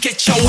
get your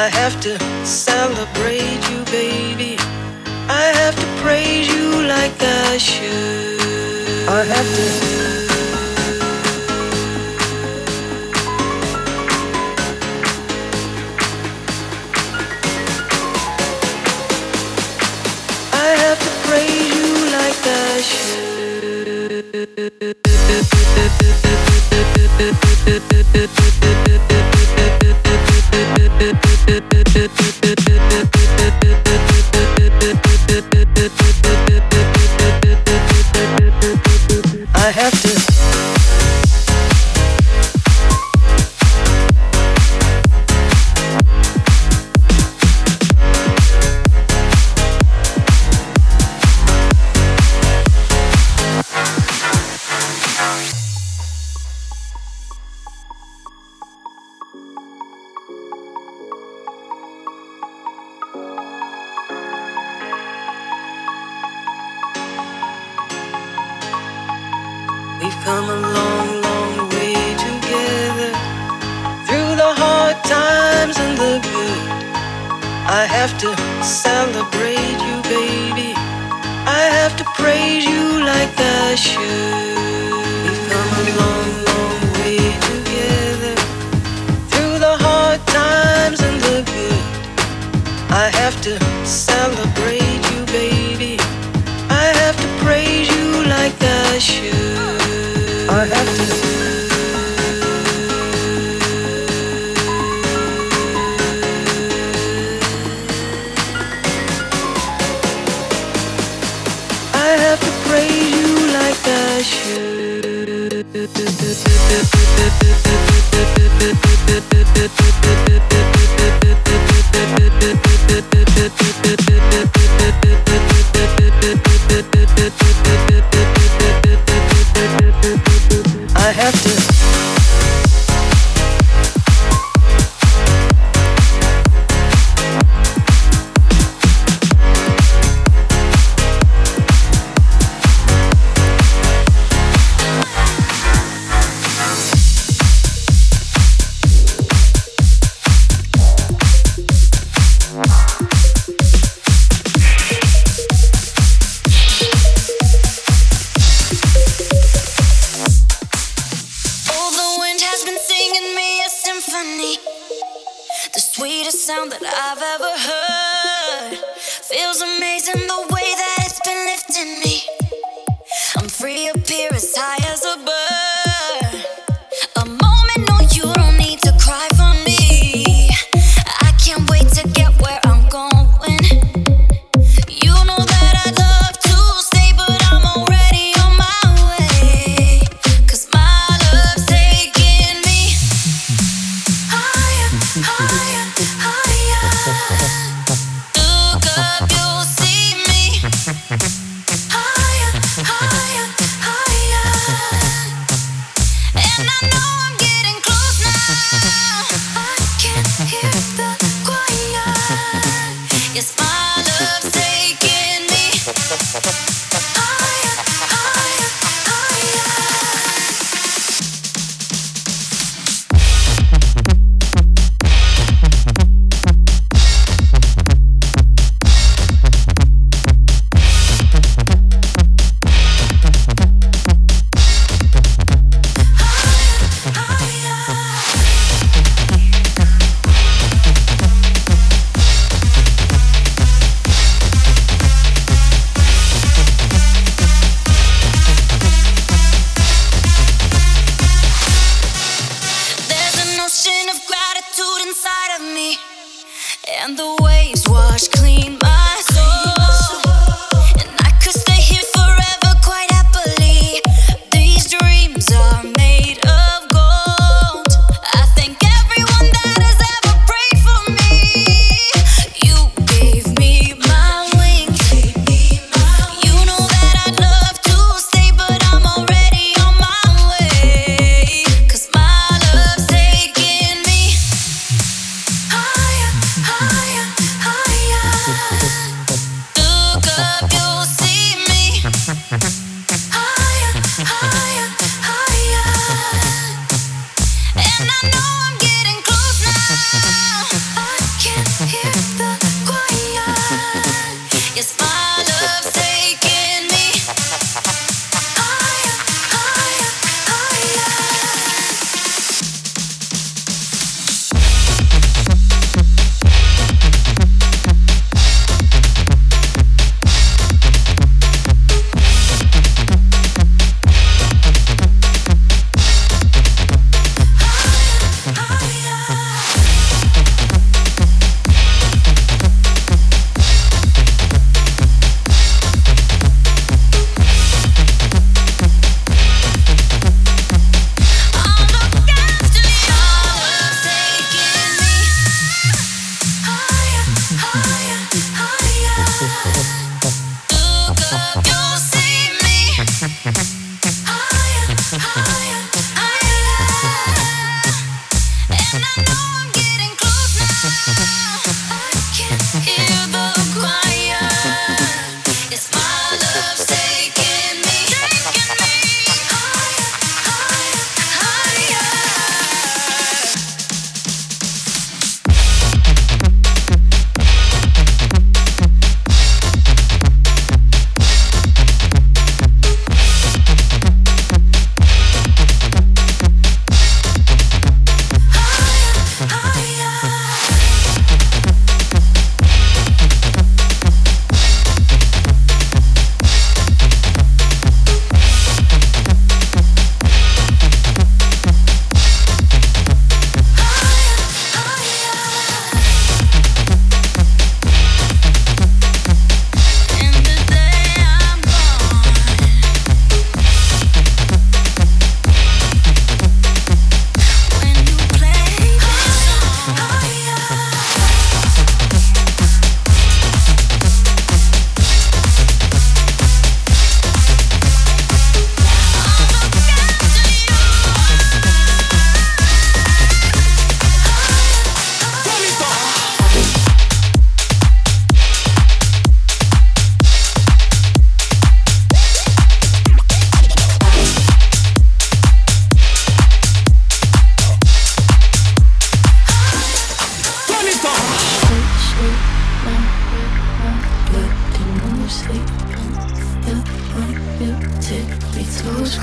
I have to celebrate you, baby. I have to praise you like I should. I have to. I have to praise you like I should. I should.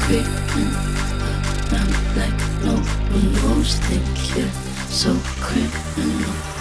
creeping around like no one knows. Think you're so criminal.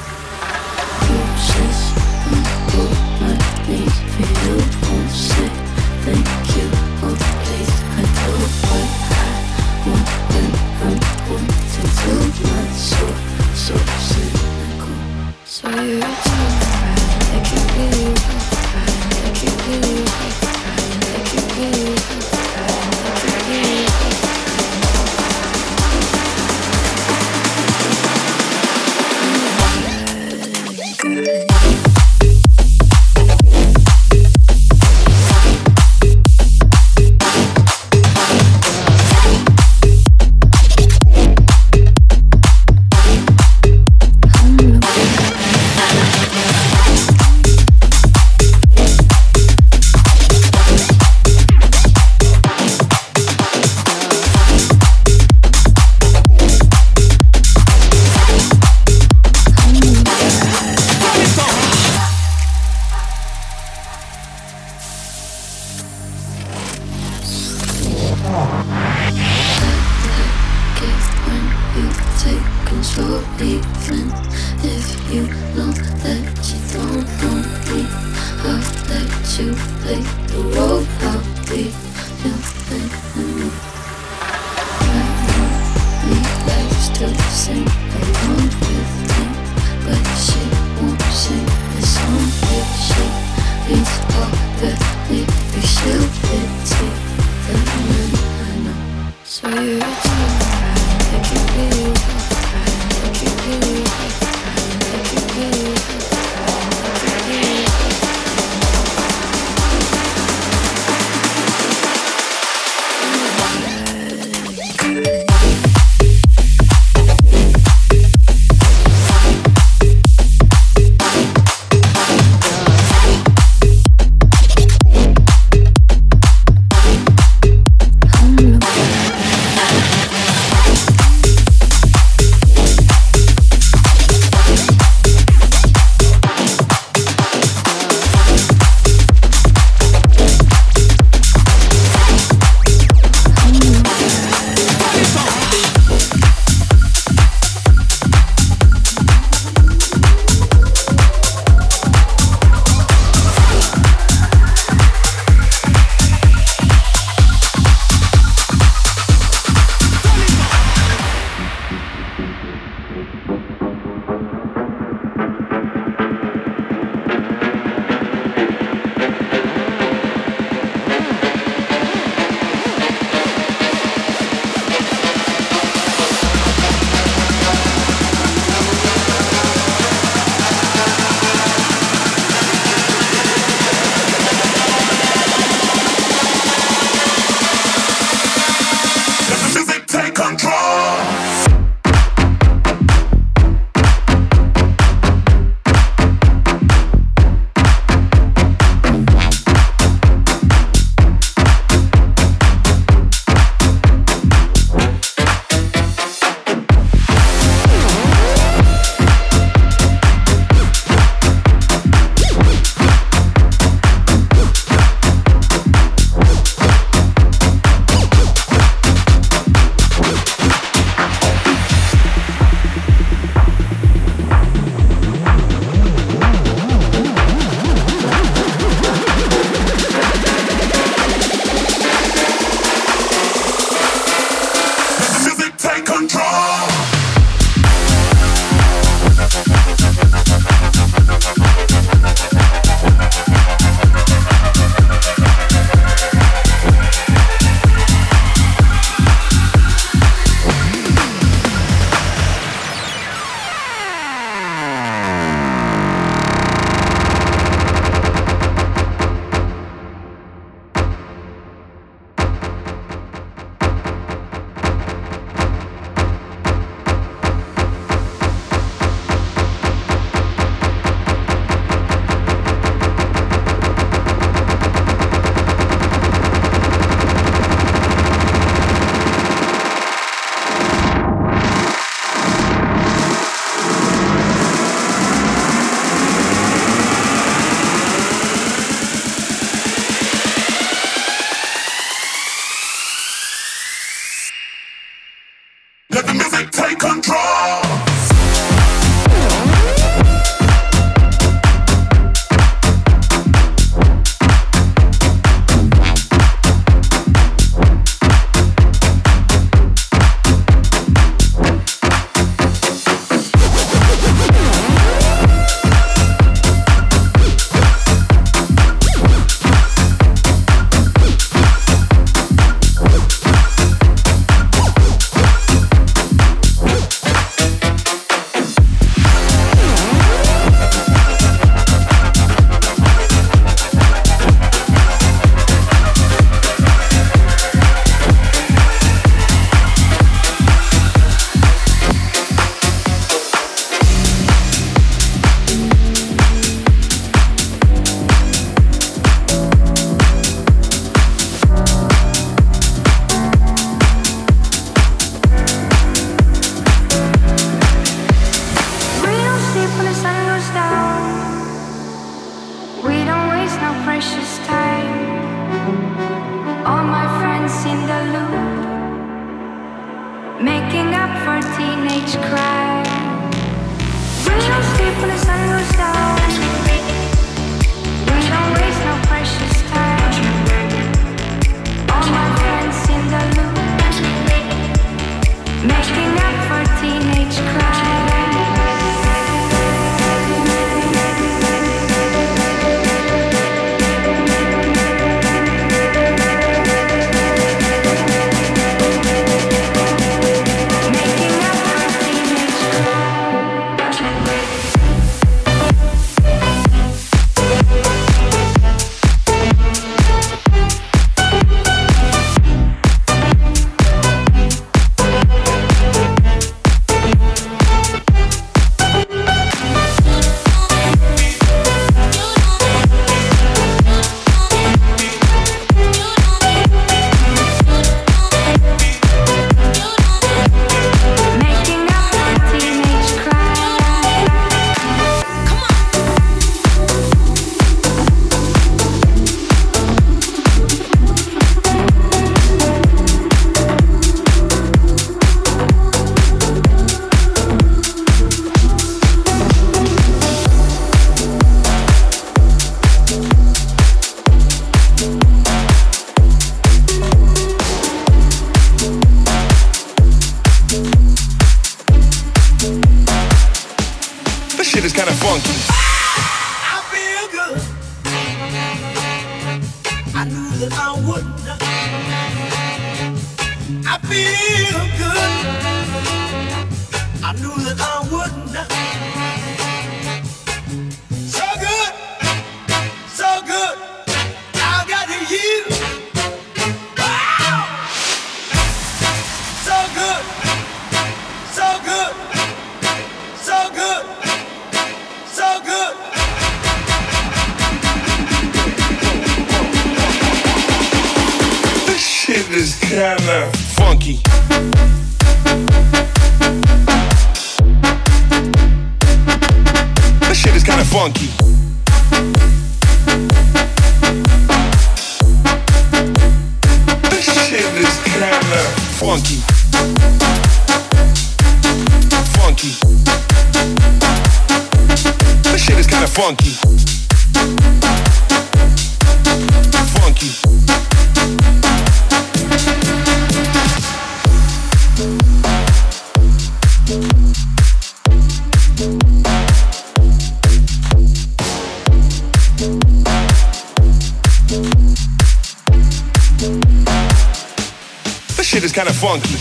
shit is kind of funky.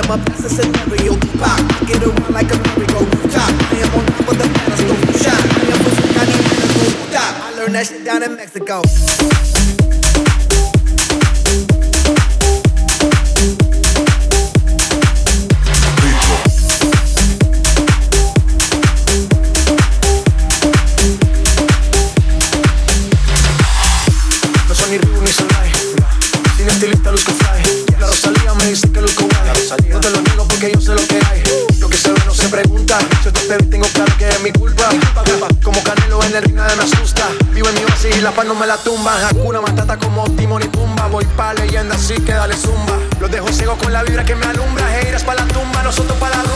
them up, that's a scenario. Pop, get around like a merry-go. Top, I am on top of the pedestal. Shot, I am pushing, I need to go. Top, I learned that shit down in Mexico. la tumba. Hakuna Matata como Timon y Pumba. Voy pa' leyenda, así que dale zumba. Los dejo ciego con la vibra que me alumbra. Heiras pa' la tumba, nosotros pa' la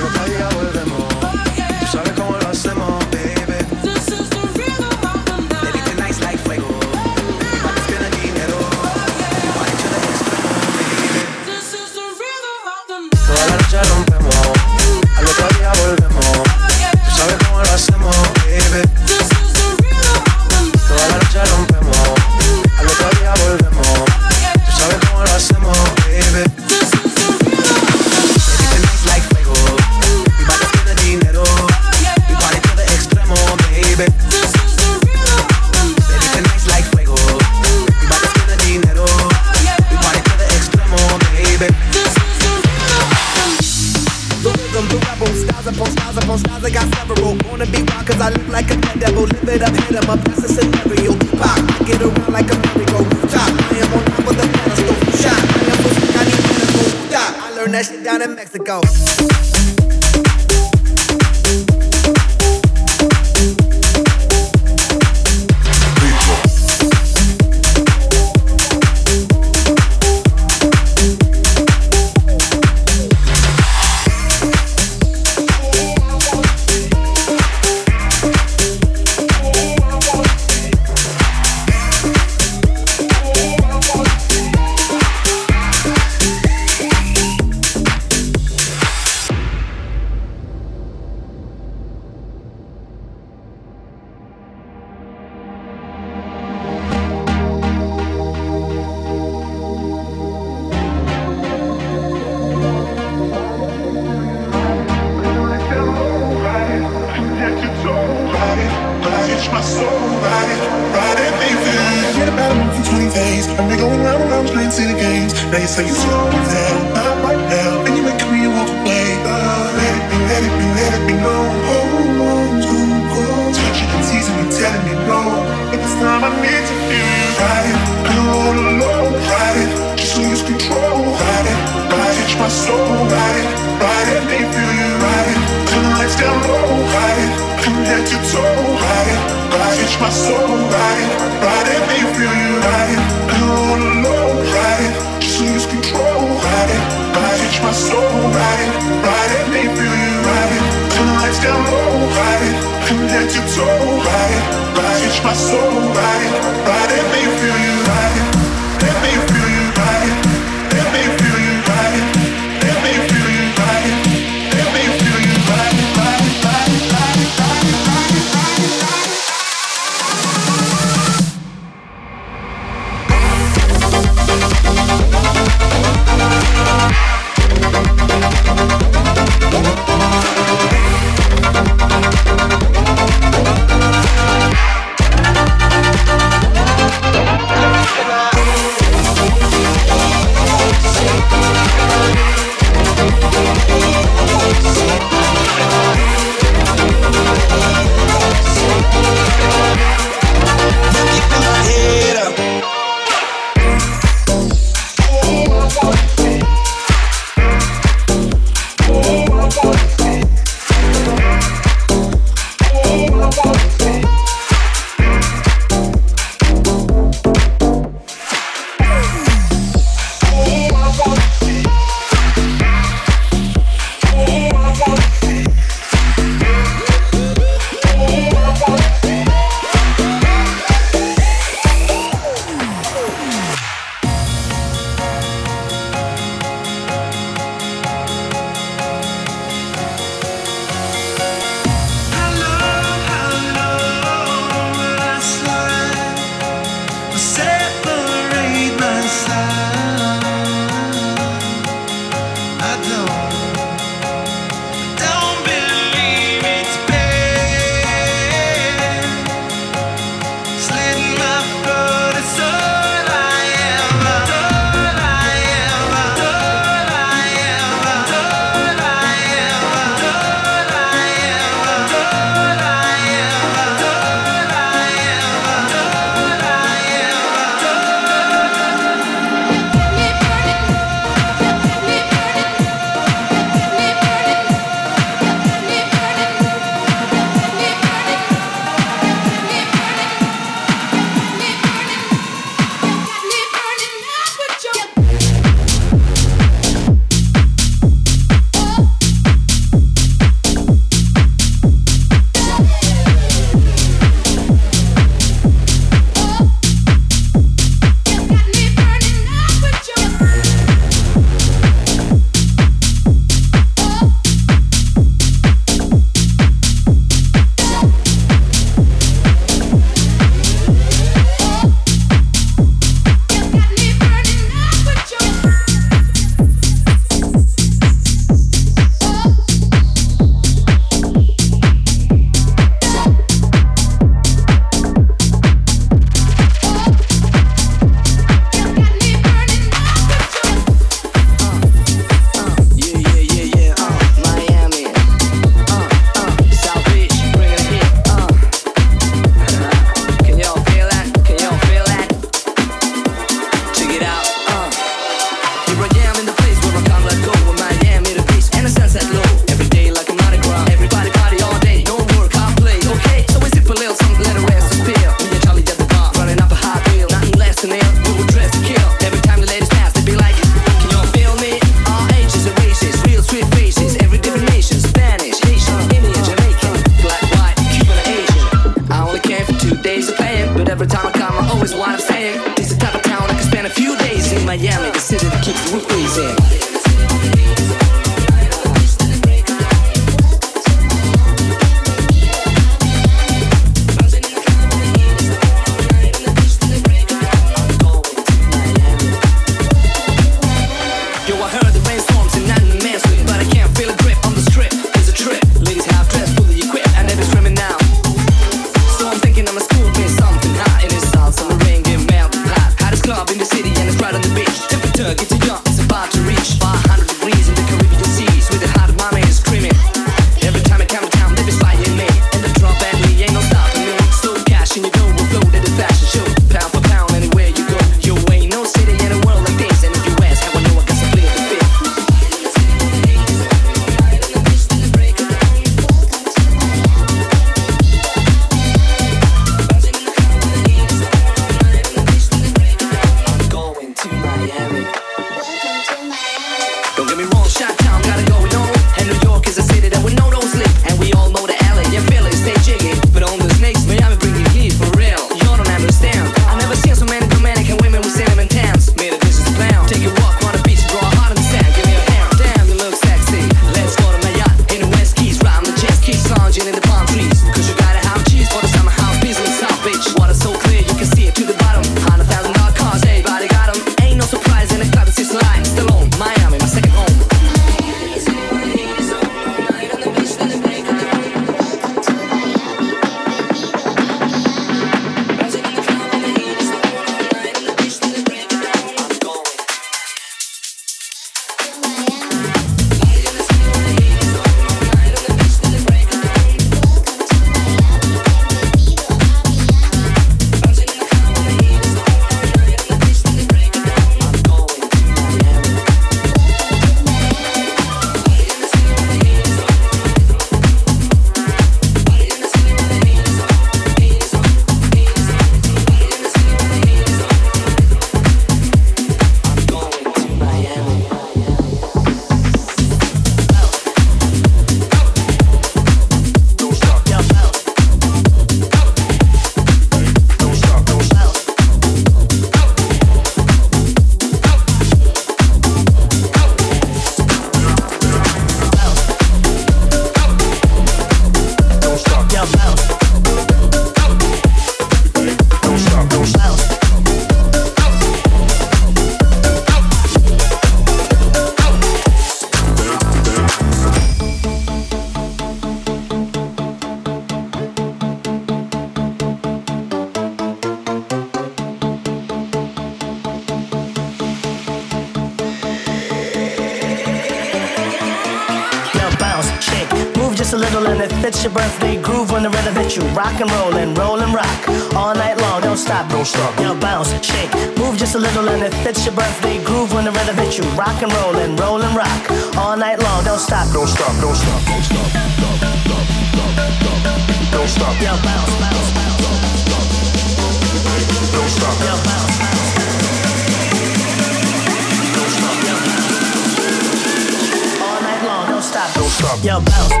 your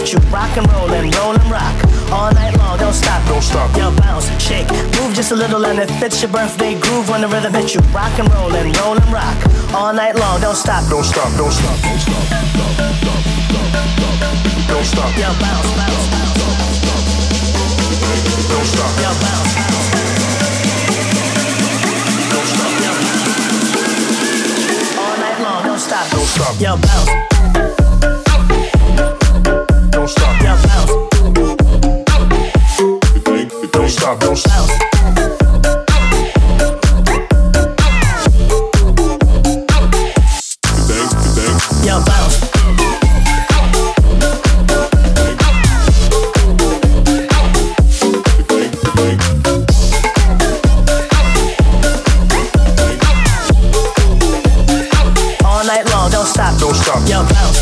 when the rhythm hits you. Rock and roll and roll and rock. All night long, don't stop. Don't stop. Yo, bounce, shake, move just a little and it fits your birthday groove when the rhythm hits you. Rock and roll and roll and rock. All night long, don't stop. Don't stop, don't stop, don't stop. Don't stop. Don't stop. Yo, bounce, bounce, bounce. Don't stop. Yo, bounce, bounce. Don't stop. Bounce. All night long, don't stop. Don't stop. Yo, bounce. long, don't stop. Don't stop. Yo, bounce.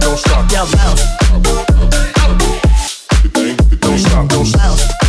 Don't stop. Yo, bounce. Don't stop. Don't stop.